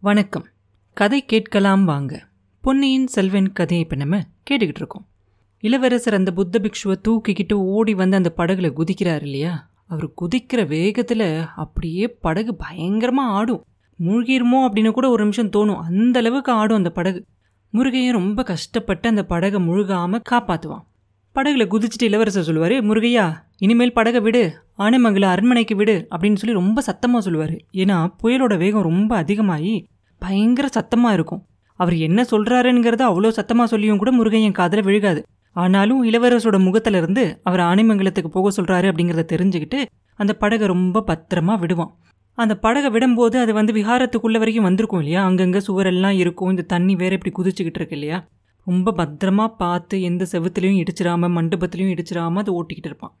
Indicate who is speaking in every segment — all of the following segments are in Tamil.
Speaker 1: வணக்கம். கதை கேட்கலாம் வாங்க. பொன்னியின் செல்வன் கதையை இப்போ நம்ம கேட்டுக்கிட்டு இருக்கோம். இளவரசர் அந்த புத்த பிக்ஷுவை தூக்கிக்கிட்டு ஓடி வந்து அந்த படகுல குதிக்கிறார் இல்லையா? அவர் குதிக்கிற வேகத்தில் அப்படியே படகு பயங்கரமாக ஆடும். மூழ்கிருமோ அப்படின்னு கூட ஒரு நிமிஷம் தோணும். அந்த அளவுக்கு ஆடும் அந்த படகு. முருகையை ரொம்ப கஷ்டப்பட்டு அந்த படகை முழுகாமல் காப்பாற்றுவான் படகுல குதிச்சுட்டு இளவரசர் சொல்லுவார் முருகையா இனிமேல் படகை விடு. ஆனைமங்கல அரண்மனைக்கு விடு அப்படின்னு சொல்லி ரொம்ப சத்தமாக சொல்லுவார். ஏன்னா புயலோட வேகம் ரொம்ப அதிகமாகி பயங்கர சத்தமாக இருக்கும். அவர் என்ன சொல்கிறாருங்கிறத அவ்வளோ சத்தமாக சொல்லியும் கூட முருகையன் காதில் விழுகாது. ஆனாலும் இளவரசரோட முகத்திலிருந்து அவர் ஆனைமங்கலத்துக்கு போக சொல்கிறாரு அப்படிங்கிறத தெரிஞ்சுக்கிட்டு அந்த படகை ரொம்ப பத்திரமா விடுவான். அந்த படகை விடும்போது அது வந்து விஹாரத்துக்குள்ள வரைக்கும் வந்திருக்கும் இல்லையா? அங்கங்கே சுவரெல்லாம் இருக்கும். இந்த தண்ணி வேற இப்படி குதிச்சுக்கிட்டு இருக்கு இல்லையா? ரொம்ப பத்திரமா பார்த்து எந்த செவுத்துலையும் இடிச்சிடாம மண்டபத்துலேயும் இடிச்சிடாம அதை ஓட்டிக்கிட்டு இருப்பான்.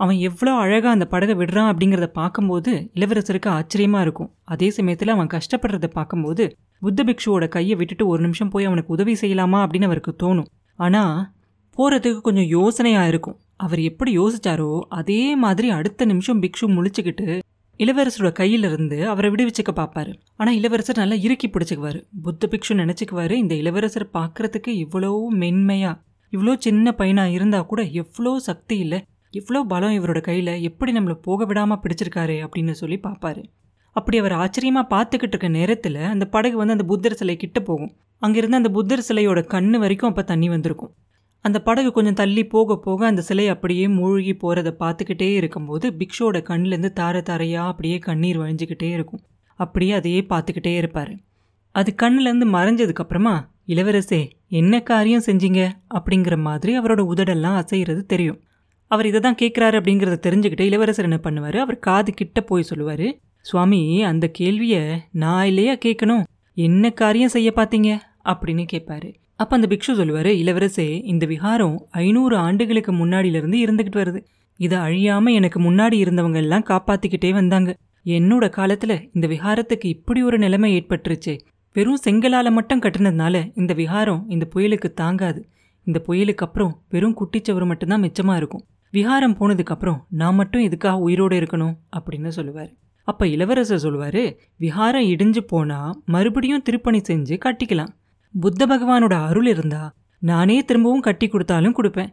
Speaker 1: அவன் எவ்வளோ அழகாக அந்த படகை விடுறான் அப்படிங்கிறத பார்க்கும்போது இளவரசருக்கு ஆச்சரியமாக இருக்கும். அதே சமயத்தில் அவன் கஷ்டப்படுறத பார்க்கும்போது புத்த பிக்ஷுவோட கையை விட்டுட்டு ஒரு நிமிஷம் போய் அவனுக்கு உதவி செய்யலாமா அப்படின்னு அவருக்கு தோணும். ஆனால் போகிறதுக்கு கொஞ்சம் யோசனையாக இருக்கும். அவர் எப்படி யோசிச்சாரோ அதே மாதிரி அடுத்த நிமிஷம் பிக்ஷு முழிச்சுக்கிட்டு இளவரசரோட கையிலிருந்து அவரை விடுவிச்சுக்க பார்ப்பாரு. ஆனால் இளவரசர் நல்லா இறுக்கி பிடிச்சிக்குவார். புத்த பிக்ஷு நினச்சிக்குவாரு இந்த இளவரசர் பார்க்கறதுக்கு இவ்வளோ மென்மையாக இவ்வளோ சின்ன பையனாக இருந்தால் கூட எவ்வளோ சக்தி இல்லை. இவ்வளோ பலம் இவரோட கையில் எப்படி நம்மளை போக விடாமல் பிடிச்சிருக்காரு அப்படின்னு சொல்லி பார்ப்பாரு அப்படி அவர் ஆச்சரியமாக பார்த்துக்கிட்டு இருக்க நேரத்தில் அந்த படகு வந்து அந்த புத்தர் சிலை கிட்ட போகும். அங்கிருந்து அந்த புத்தர் சிலையோட கண்ணு வரைக்கும் அப்போ தண்ணி வந்திருக்கும். அந்த படகு கொஞ்சம் தள்ளி போக போக அந்த சிலை அப்படியே மூழ்கி போகிறத பார்த்துக்கிட்டே இருக்கும்போது பிக்ஷோட கண்ணிலேருந்து தார தாரையாக அப்படியே கண்ணீர் வழிஞ்சிக்கிட்டே இருக்கும். அப்படியே அதையே பார்த்துக்கிட்டே இருப்பார். அது கண்ணுலேருந்து மறைஞ்சதுக்கப்புறமா இளவரசே என்ன காரியம் செஞ்சீங்க? அப்படிங்கிற மாதிரி அவரோட உதடெல்லாம் அசைகிறது தெரியும். அவர் இதை தான் கேட்குறாரு அப்படிங்கிறத தெரிஞ்சுக்கிட்டு இளவரசர் என்ன பண்ணுவார்? அவர் காது கிட்ட போய் சொல்லுவார் சுவாமி அந்த கேள்வியை நான் இல்லையா கேட்கணும் என்ன காரியம் செய்ய பார்த்தீங்க அப்படின்னு கேட்பாரு அப்போ அந்த பிக்ஷு சொல்லுவார் இளவரசே இந்த விஹாரம் ஐநூறு ஆண்டுகளுக்கு முன்னாடியிலிருந்து இருந்துக்கிட்டு வருது. இதை அழியாமல் எனக்கு முன்னாடி இருந்தவங்க எல்லாம் காப்பாற்றிக்கிட்டே வந்தாங்க. என்னோட காலத்தில் இந்த விஹாரத்துக்கு இப்படி ஒரு நிலைமை ஏற்பட்டுருச்சு. வெறும் செங்கலால் மட்டும் கட்டினதுனால இந்த விஹாரம் இந்த புயலுக்கு தாங்காது. இந்த புயலுக்கு அப்புறம் வெறும் குட்டிச்சவர் மட்டும்தான் மிச்சமாக இருக்கும். விஹாரம் போனதுக்கப்புறம் நான் மட்டும் இதுக்காக உயிரோடு இருக்கணும் அப்படின்னு சொல்லுவார். அப்போ இளவரசர் சொல்லுவார் விஹாரம் இடிஞ்சு போனால் மறுபடியும் திருப்பணி செஞ்சு கட்டிக்கலாம். புத்த பகவானோட அருள் இருந்தா நானே திரும்பவும் கட்டி கொடுத்தாலும் கொடுப்பேன்.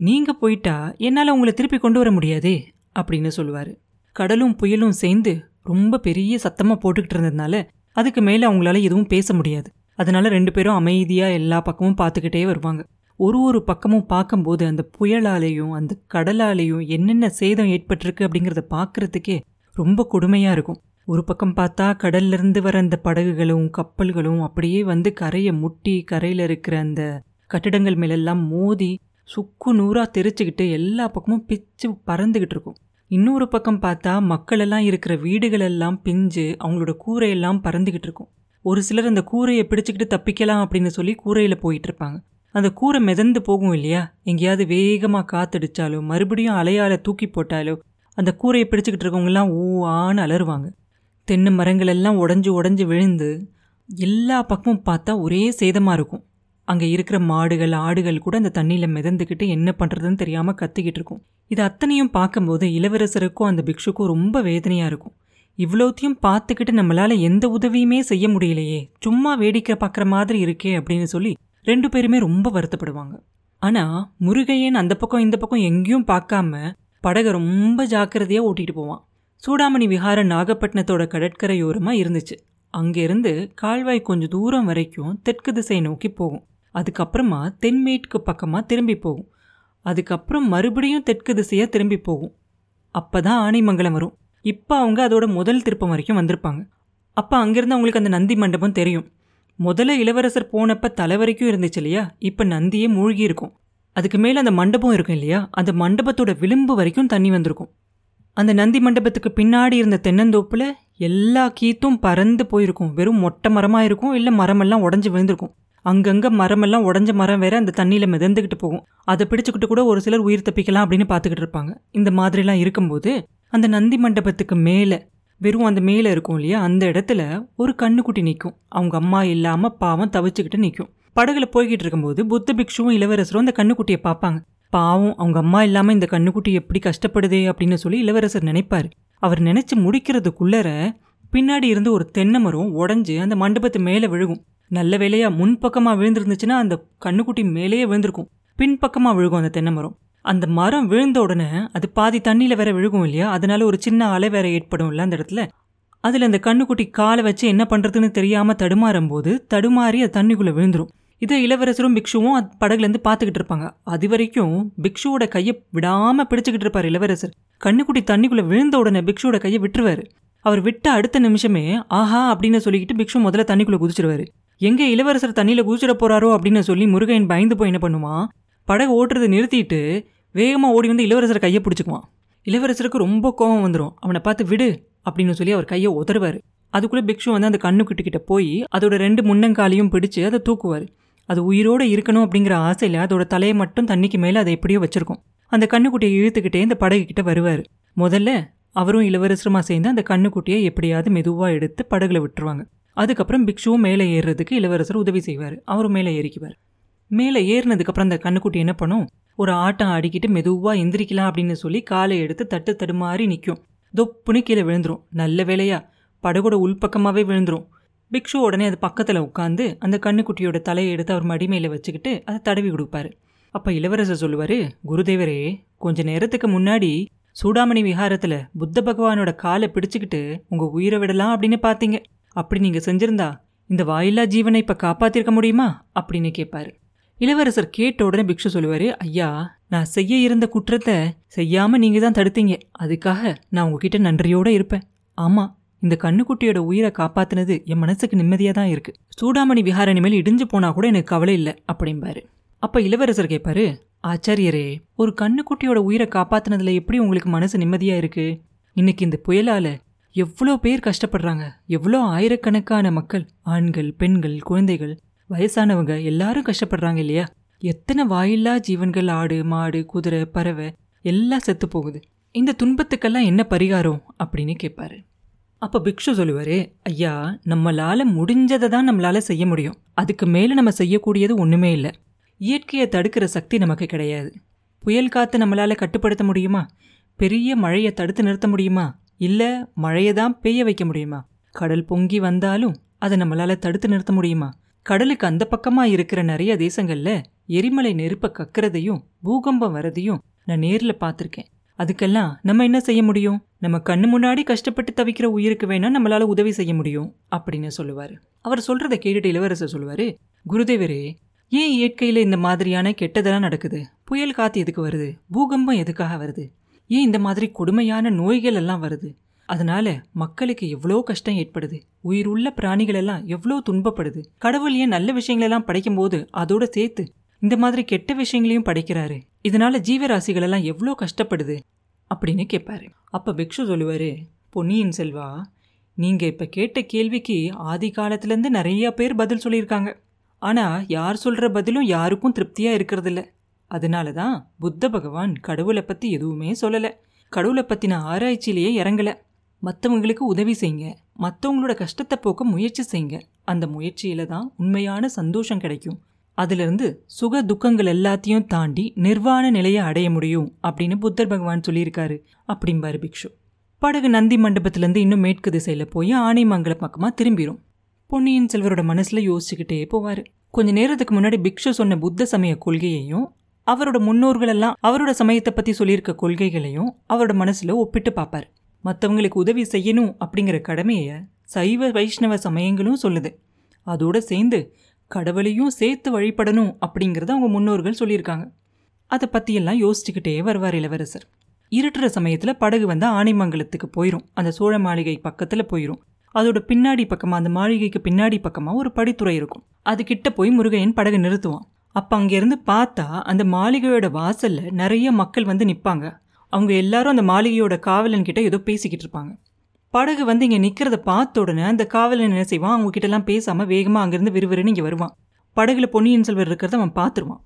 Speaker 1: நீங்கள் போயிட்டா என்னால் உங்களை திருப்பி கொண்டு வர முடியாதே அப்படின்னு சொல்லுவார். கடலும் புயலும் சேர்ந்து ரொம்ப பெரிய சத்தமாக போட்டுக்கிட்டு இருந்ததுனால அதுக்கு மேலே அவங்களால எதுவும் பேச முடியாது. அதனால ரெண்டு பேரும் அமைதியாக எல்லா பக்கமும் பார்த்துக்கிட்டே வருவாங்க. ஒரு ஒரு பக்கமும் பார்க்கும்போது அந்த புயலாலேயும் அந்த கடலாலேயும் என்னென்ன சேதம் ஏற்பட்டிருக்கு அப்படிங்கிறத பார்க்கறதுக்கே ரொம்ப கொடுமையாக இருக்கும். ஒரு பக்கம் பார்த்தா கடல்லேருந்து வர அந்த படகுகளும் கப்பல்களும் அப்படியே வந்து கரையை முட்டி கரையில் இருக்கிற அந்த கட்டிடங்கள் மேலெல்லாம் மோதி சுக்கு நூறாக தெரிச்சுக்கிட்டு எல்லா பக்கமும் பிச்சு பறந்துக்கிட்டு இருக்கும். இன்னொரு பக்கம் பார்த்தா மக்களெல்லாம் இருக்கிற வீடுகளெல்லாம் பிஞ்சு அவங்களோட கூரையெல்லாம் பறந்துக்கிட்டு இருக்கும். ஒரு சிலர் அந்த கூரையை பிடிச்சிக்கிட்டு தப்பிக்கலாம் அப்படின்னு சொல்லி கூரையில் போயிட்டு இருப்பாங்க. அந்த கூரை மிதந்து போகும் இல்லையா? எங்கேயாவது வேகமாக காத்தடிச்சாலோ மறுபடியும் அலையால தூக்கி போட்டாலோ அந்த கூரையை பிடிச்சிக்கிட்டு இருக்கவங்கலாம் ஊ ஆன்னு அலறுவாங்க. தென்னை மரங்கள் எல்லாம் உடஞ்சி உடஞ்சி விழுந்து எல்லா பக்கமும் பார்த்தா ஒரே சேதமாக இருக்கும். அங்கே இருக்கிற மாடுகள் ஆடுகள் கூட அந்த தண்ணியில் மிதந்துக்கிட்டு என்ன பண்ணுறதுன்னு தெரியாமல் கத்திக்கிட்டு இருக்கும். இது அத்தனையும் பார்க்கும்போது இளவரசருக்கும் அந்த பிக்ஷுக்கும் ரொம்ப வேதனையாக இருக்கும். இவ்வளோத்தையும் பார்த்துக்கிட்டு நம்மளால் எந்த உதவியுமே செய்ய முடியலையே. சும்மா வேடிக்கை பார்க்குற மாதிரி இருக்கே அப்படின்னு சொல்லி ரெண்டு பேருமே ரொம்ப வருத்தப்படுவாங்க. ஆனால் முருகையன் அந்த பக்கம் இந்த பக்கம் எங்கேயும் பார்க்காம படகை ரொம்ப ஜாக்கிரதையாக ஓட்டிகிட்டு போவான். சூடாமணி விஹார நாகப்பட்டினத்தோட கடற்கரையோரமாக இருந்துச்சு. அங்கேருந்து கால்வாய் கொஞ்சம் தூரம் வரைக்கும் தெற்கு திசை நோக்கி போகும். அதுக்கப்புறமா தென்மேற்கு பக்கமாக திரும்பி போகும். அதுக்கப்புறம் மறுபடியும் தெற்கு திசையாக திரும்பி போகும். அப்போ தான் ஆனைமங்கலம் வரும். இப்போ அவங்க அதோட முதல் திருப்பம் வரைக்கும் வந்திருப்பாங்க. அப்போ அங்கேருந்து அவங்களுக்கு அந்த நந்தி மண்டபம் தெரியும். முதல்ல இளவரசர் போனப்ப தலை வரைக்கும் இருந்துச்சு இல்லையா? இப்போ நந்தியே மூழ்கி இருக்கும் அதுக்கு மேலே அந்த மண்டபம் இருக்கும் இல்லையா? அந்த மண்டபத்தோட விளிம்பு வரைக்கும் தண்ணி வந்திருக்கும். அந்த நந்தி மண்டபத்துக்கு பின்னாடி இருந்த தென்னந்தோப்பில் எல்லா கீத்தும் பறந்து போயிருக்கும். வெறும் மொட்டை மரமாக இருக்கும் இல்லை மரமெல்லாம் உடஞ்சி விழுந்திருக்கும். அங்கங்கே மரமெல்லாம் உடஞ்ச மரம் வேற அந்த தண்ணியில் மிதந்துக்கிட்டு போகும். அதை பிடிச்சிக்கிட்டு கூட ஒரு சிலர் உயிர் தப்பிக்கலாம் அப்படின்னு பார்த்துக்கிட்டு இருப்பாங்க. இந்த மாதிரிலாம் இருக்கும்போது அந்த நந்தி மண்டபத்துக்கு மேலே வெறும் அந்த மேலே இருக்கும் இல்லையா? அந்த இடத்துல ஒரு கண்ணுக்குட்டி நிற்கும் அவங்க அம்மா இல்லாமல் பாவம் தவிச்சுக்கிட்டு நிற்கும் படகுல போய்கிட்டு இருக்கும்போது புத்த பிக்ஷுவும் இளவரசரும் அந்த கண்ணுக்குட்டியை பார்ப்பாங்க. பாவம் அவங்க அம்மா இல்லாமல் இந்த கண்ணுக்குட்டி எப்படி கஷ்டப்படுதே அப்படின்னு சொல்லி இளவரசர் நினைப்பார். அவர் நினைச்சு முடிக்கிறதுக்குள்ளர பின்னாடி இருந்து ஒரு தென்னை மரம் உடஞ்சி அந்த மண்டபத்து மேலே விழுகும். நல்ல வேலையாக முன்பக்கமாக விழுந்திருந்துச்சுன்னா அந்த கண்ணுக்குட்டி மேலேயே விழுந்திருக்கும். பின்பக்கமாக விழுகும் அந்த தென்னை மரம். அந்த மரம் விழுந்த உடனே அது பாதி தண்ணியில் வேற விழுகும் இல்லையா? அதனால ஒரு சின்ன அலை வேற ஏற்படும் இல்லை அந்த இடத்துல. அதில் அந்த கண்ணுக்குட்டி காலை வச்சு என்ன பண்ணுறதுன்னு தெரியாமல் தடுமாறும் போது தடுமாறி அது தண்ணிக்குள்ளே விழுந்துரும். இதை இளவரசரும் பிக்ஷுவும் அது படகுலேருந்து பார்த்துக்கிட்டு இருப்பாங்க. அது வரைக்கும் பிக்ஷுவோட கையை விடாமல் பிடிச்சிக்கிட்டு இருப்பார் இளவரசர். கண்ணுக்குட்டி தண்ணிக்குள்ளே விழுந்த உடனே பிக்ஷுவோட கையை விட்டுருவாரு. அவர் விட்ட அடுத்த நிமிஷமே ஆஹா அப்படின்னு சொல்லிக்கிட்டு பிக்ஷு முதல்ல தண்ணிக்குள்ளே குதிச்சிருவாரு. எங்கே இளவரசர் தண்ணியில் குதிச்சிட போகிறாரோ அப்படின்னு சொல்லி முருகையன் பயந்து போய் என்ன பண்ணுமா படகு ஓட்டுறதை நிறுத்திட்டு வேகமாக ஓடி வந்து இளவரசர் கையை பிடிச்சிக்குவான். இளவரசருக்கு ரொம்ப கோபம் வந்துடும் அவனை பார்த்து விடு அப்படின்னு சொல்லி அவர் கையை உதறுவார். அதுக்குள்ளே பிக்ஷு வந்து அந்த கண்ணுக்குட்டி கிட்ட போய் அதோட ரெண்டு முன்னங்காலையும் பிடிச்சு அதை தூக்குவார். அது உயிரோடு இருக்கணும் அப்படிங்கிற ஆசையில் அதோட தலையை மட்டும் தண்ணிக்கு மேலே அதை எப்படியோ வச்சுருக்கோம். அந்த கண்ணுக்குட்டியை இழுத்துக்கிட்டே இந்த படகு கிட்டே வருவார். முதல்ல அவரும் இளவரசருமா சேர்ந்து அந்த கண்ணுக்குட்டியை எப்படியாவது மெதுவாக எடுத்து படகுல விட்டுருவாங்க. அதுக்கப்புறம் பிக்ஷுவும் மேலே ஏறுறதுக்கு இளவரசர் உதவி செய்வார். அவரும் மேலே ஏறிக்குவார். மேலே ஏறினதுக்கப்புறம் அந்த கண்ணுக்குட்டி என்ன பண்ணும்? ஒரு ஆட்டம் ஆடிக்கிட்டு மெதுவாக எந்திரிக்கலாம் அப்படின்னு சொல்லி காலை எடுத்து தட்டு தடுமாறி நிற்கும் தொப்புன்னு கீழே விழுந்துரும். நல்ல வேலையா படகோட உள்பக்கமாகவே விழுந்துரும். பிக்ஷு உடனே அது பக்கத்தில் உட்காந்து அந்த கண்ணுக்குட்டியோட தலையை எடுத்து அவர் மடிமையில் வச்சுக்கிட்டு அதை தடவி கொடுப்பாரு. அப்போ இளவரசர் சொல்லுவார் குருதேவரே கொஞ்ச நேரத்துக்கு முன்னாடி சூடாமணி விஹாரத்தில் புத்த பகவானோட காலை பிடிச்சிக்கிட்டு உங்கள் உயிரை விடலாம் அப்படின்னு பார்த்தீங்க அப்படி நீங்கள் செஞ்சிருந்தா இந்த வாயில்லா ஜீவனை இப்போ காப்பாற்றிருக்க முடியுமா? அப்படின்னு கேட்பாரு இளவரசர் கேட்ட உடனே பிக்ஷு சொல்லுவாரு ஐயா நான் செய்ய இருந்த குற்றத்தை செய்யாம நீங்க தான் தடுத்தீங்க. அதுக்காக நான் உங்ககிட்ட நன்றியோட இருப்பேன். ஆமா இந்த கண்ணுக்குட்டியோட உயிரை காப்பாத்தினது என் மனசுக்கு நிம்மதியாக தான் இருக்கு. சூடாமணி விஹாரணி மேல் இடிஞ்சு போனா கூட எனக்கு கவலை இல்லை அப்படிம்பாரு. அப்ப இளவரசர் கேட்பாரு ஆச்சாரியரே ஒரு கண்ணுக்குட்டியோட உயிரை காப்பாத்தினதுல எப்படி உங்களுக்கு மனசு நிம்மதியா இருக்கு? இன்னைக்கு இந்த புயலால எவ்வளோ பேர் கஷ்டப்படுறாங்க. எவ்வளோ ஆயிரக்கணக்கான மக்கள் ஆண்கள் பெண்கள் குழந்தைகள் வயசானவங்க எல்லாரும் கஷ்டப்படுறாங்க இல்லையா? எத்தனை வாயில்லா ஜீவன்கள் ஆடு மாடு குதிரை பறவை எல்லாம் செத்து போகுது. இந்த துன்பத்துக்கெல்லாம் என்ன பரிகாரம்? அப்படின்னு கேட்பாரு அப்போ பிக்ஷு சொல்லுவாரு ஐயா நம்மளால் முடிஞ்சதை தான் நம்மளால செய்ய முடியும். அதுக்கு மேலே நம்ம செய்யக்கூடியது ஒன்றுமே இல்லை. இயற்கையை தடுக்கிற சக்தி நமக்கு கிடையாது. புயல் காற்று நம்மளால் கட்டுப்படுத்த முடியுமா? பெரிய மழையை தடுத்து நிறுத்த முடியுமா? இல்லை மழையை தான் பெய்ய வைக்க முடியுமா? கடல் பொங்கி வந்தாலும் அதை நம்மளால் தடுத்து நிறுத்த முடியுமா? கடலுக்கு அந்த பக்கமா இருக்கிற நிறைய தேசங்கள்ல எரிமலை நெருப்ப கக்கிறதையும் பூகம்பம் வரதையும் நான் நேர்ல பார்த்துருக்கேன். அதுக்கெல்லாம் நம்ம என்ன செய்ய முடியும்? நம்ம கண்ணு முன்னாடி கஷ்டப்பட்டு தவிக்கிற உயிருக்கு வேணா நம்மளால உதவி செய்ய முடியும் அப்படின்னு சொல்லுவாரு. அவர் சொல்றதை கேட்டுட்டு இளவரசர் சொல்லுவாரு குருதேவரே ஏன் இயற்கையில இந்த மாதிரியான கெட்டதெல்லாம் நடக்குது? புயல் காத்து எதுக்கு வருது? பூகம்பம் எதுக்காக வருது? ஏன் இந்த மாதிரி கொடுமையான நோய்கள் எல்லாம் வருது? அதனால மக்களுக்கு எவ்வளோ கஷ்டம் ஏற்படுது. உயிர் உள்ள பிராணிகள் எல்லாம் எவ்வளோ துன்பப்படுது. கடவுள் ஏன் நல்ல விஷயங்களெல்லாம் படைக்கும் போது அதோட சேர்த்து இந்த மாதிரி கெட்ட விஷயங்களையும் படைக்கிறாரு. இதனால ஜீவராசிகள் எல்லாம் எவ்வளோ கஷ்டப்படுது அப்படின்னு கேட்பாரு அப்ப பிக்ஷு சொல்லுவாரு பொன்னியின் செல்வா நீங்க இப்ப கேட்ட கேள்விக்கு ஆதி காலத்திலேருந்து நிறைய பேர் பதில் சொல்லியிருக்காங்க. ஆனா யார் சொல்ற பதிலும் யாருக்கும் திருப்தியா இருக்கிறதில்ல. அதனால தான் புத்த பகவான் கடவுளை பத்தி எதுவுமே சொல்லலை. கடவுளை பற்றின ஆராய்ச்சியிலேயே இறங்கலை. மற்றவங்களுக்கு உதவி செய்யுங்க. மற்றவங்களோட கஷ்டத்தை போக்க முயற்சி செய்யுங்க. அந்த முயற்சியில தான் உண்மையான சந்தோஷம் கிடைக்கும். அதிலிருந்து சுக துக்கங்கள் எல்லாத்தையும் தாண்டி நிர்வாண நிலையை அடைய முடியும் அப்படின்னு புத்தர் பகவான் சொல்லியிருக்காரு. அப்படிம்பாரு பிக்ஷு. படகு நந்தி மண்டபத்திலேருந்து இன்னும் மேற்கு திசையில் போய் ஆனைமங்கல பக்கமாக திரும்பிடும் பொன்னியின் செல்வரோட மனசில் யோசிச்சுக்கிட்டே போவார். கொஞ்ச நேரத்துக்கு முன்னாடி பிக்ஷு சொன்ன புத்த சமய கொள்கையையும் அவரோட முன்னோர்களெல்லாம் அவரோட சமயத்தை பற்றி சொல்லியிருக்க கொள்கைகளையும் அவரோட மனசில் ஒப்பிட்டு பார்ப்பார். மற்றவங்களுக்கு உதவி செய்யணும் அப்படிங்கிற கடமையை சைவ வைஷ்ணவ சமயங்களும் சொல்லுது. அதோடு சேர்ந்து கடவுளையும் சேர்த்து வழிபடணும் அப்படிங்கிறத அவங்க முன்னோர்கள் சொல்லியிருக்காங்க. அதை பற்றியெல்லாம் யோசிச்சுக்கிட்டே வருவார் இளவரசர். இருட்டுற சமயத்தில் படகு வந்து ஆனைமங்கலத்துக்கு போயிடும் அந்த சோழ மாளிகை பக்கத்தில் போயிடும் அதோட பின்னாடி பக்கமாக அந்த மாளிகைக்கு பின்னாடி பக்கமாக ஒரு படித்துறை இருக்கும். அது கிட்ட போய் முருகையன் படகு நிறுத்துவான். அப்போ அங்கேருந்து பார்த்தா அந்த மாளிகையோட வாசலில் நிறைய மக்கள் வந்து நிற்பாங்க அவங்க எல்லாரும் அந்த மாளிகையோட காவலன் கிட்ட ஏதோ பேசிக்கிட்டு இருப்பாங்க. படகு வந்து இங்கே நிற்கிறத பார்த்த உடனே அந்த காவலன் என்ன செய்வான்? அவங்க கிட்டலாம் பேசாமல் வேகமாக அங்கேருந்து விறுவிறுன்னு இங்கே வருவான். படகுல பொன்னியின் செல்வர் இருக்கிறத அவன் பார்த்துருவான்.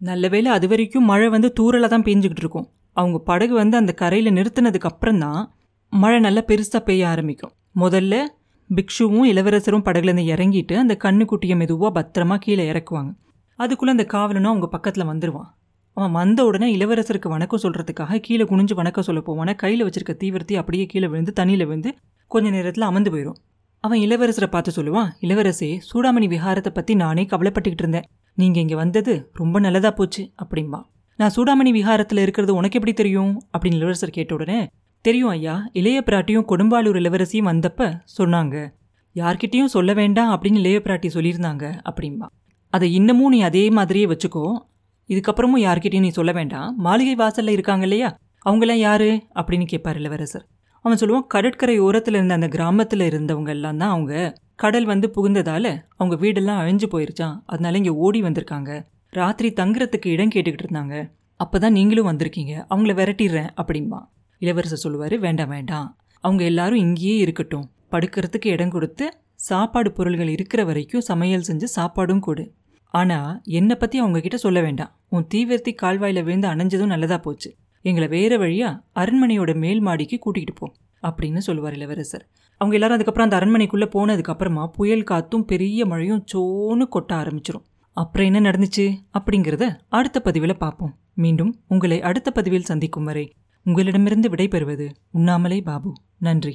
Speaker 1: நல்ல வேலை அது வரைக்கும் மழை வந்து தூரலாக தான் பெஞ்சுக்கிட்டு இருக்கும். அவங்க படகு வந்து அந்த கரையில் நிறுத்தினதுக்கு அப்புறம் தான் மழை நல்லா பெருசாக பெய்ய ஆரம்பிக்கும். முதல்ல பிக்ஷுவும் இளவரசரும் படகுலேருந்து இறங்கிட்டு அந்த கண்ணுக்குட்டியை மெதுவாக பத்திரமா கீழே இறக்குவாங்க. அதுக்குள்ளே அந்த காவலனும் அவங்க பக்கத்தில் வந்துடுவான் அவன் வந்த உடனே இளவரசருக்கு வணக்கம் சொல்கிறதுக்காக கீழே குனிஞ்சு வணக்கம் சொல்ல போவான. கையில் வச்சிருக்க தீவிரத்தை அப்படியே கீழே விழுந்து தண்ணியில் விழுந்து கொஞ்ச நேரத்தில் அமர்ந்து போயிடும் அவன் இளவரசரை பார்த்து சொல்லுவான் இளவரசே சூடாமணி விஹாரத்தை பற்றி நானே கவலைப்பட்டுக்கிட்டு இருந்தேன். நீங்கள் இங்கே வந்தது ரொம்ப நல்லதாக போச்சு அப்படிம்பா. நான் சூடாமணி விஹாரத்தில் இருக்கிறது உனக்கு எப்படி தெரியும்? அப்படின்னு இளவரசர் கேட்ட உடனே தெரியும் ஐயா இளைய பிராட்டியும் கொடும்பாலூர் இளவரசியும் வந்தப்ப சொன்னாங்க. யார்கிட்டயும் சொல்ல வேண்டாம் அப்படின்னு இளைய பிராட்டி சொல்லியிருந்தாங்க அப்படிம்பா. அதை இன்னமும் நீ அதே மாதிரியே வச்சுக்கோ இதுக்கப்புறமும் யார்கிட்டையும் நீ சொல்ல வேண்டாம். மாளிகை வாசல்ல இருக்காங்க இல்லையா? அவங்களாம் யாரு? அப்படின்னு கேட்பார் இளவரசர். அவன் சொல்லுவான் கடற்கரை ஓரத்தில் இருந்த அந்த கிராமத்தில் இருந்தவங்க எல்லாம் தான் அவங்க. கடல் வந்து புகுந்ததால அவங்க வீடெல்லாம் அழிஞ்சு போயிருச்சான் அதனால இங்கே ஓடி வந்திருக்காங்க. ராத்திரி தங்குறதுக்கு இடம் கேட்டுக்கிட்டு இருந்தாங்க. அப்போ தான் நீங்களும் வந்திருக்கீங்க. அவங்கள விரட்டிடுறேன் அப்படின்பா இளவரசர் சொல்லுவார் வேண்டாம் வேண்டாம். அவங்க எல்லாரும் இங்கேயே இருக்கட்டும். படுக்கிறதுக்கு இடம் கொடுத்து சாப்பாடு பொருள்கள் இருக்கிற வரைக்கும் சமையல் செஞ்சு சாப்பாடும் கொடு. ஆனால் என்னை பற்றி அவங்க கிட்ட சொல்ல வேண்டாம். உன் தீவிரத்தி கால்வாயில் விழுந்து அணைஞ்சதும் நல்லதா போச்சு. எங்களை வேற வழியா அரண்மனையோட மேல் மாடிக்கு கூட்டிகிட்டு போ அப்படின்னு சொல்லுவார் இளவரசர். அவங்க எல்லாரும் அதுக்கப்புறம் அந்த அரண்மனைக்குள்ளே போனதுக்கப்புறமா புயல் காத்தும் பெரிய மழையும் சோன்னு கொட்ட ஆரம்பிச்சிரும். அப்புறம் என்ன நடந்துச்சு அப்படிங்கிறத அடுத்த பதிவில் பார்ப்போம். மீண்டும் உங்களை அடுத்த பதிவில் சந்திக்கும் வரை உங்களிடமிருந்து விடைபெறுவது உண்ணாமலே பாபு. நன்றி.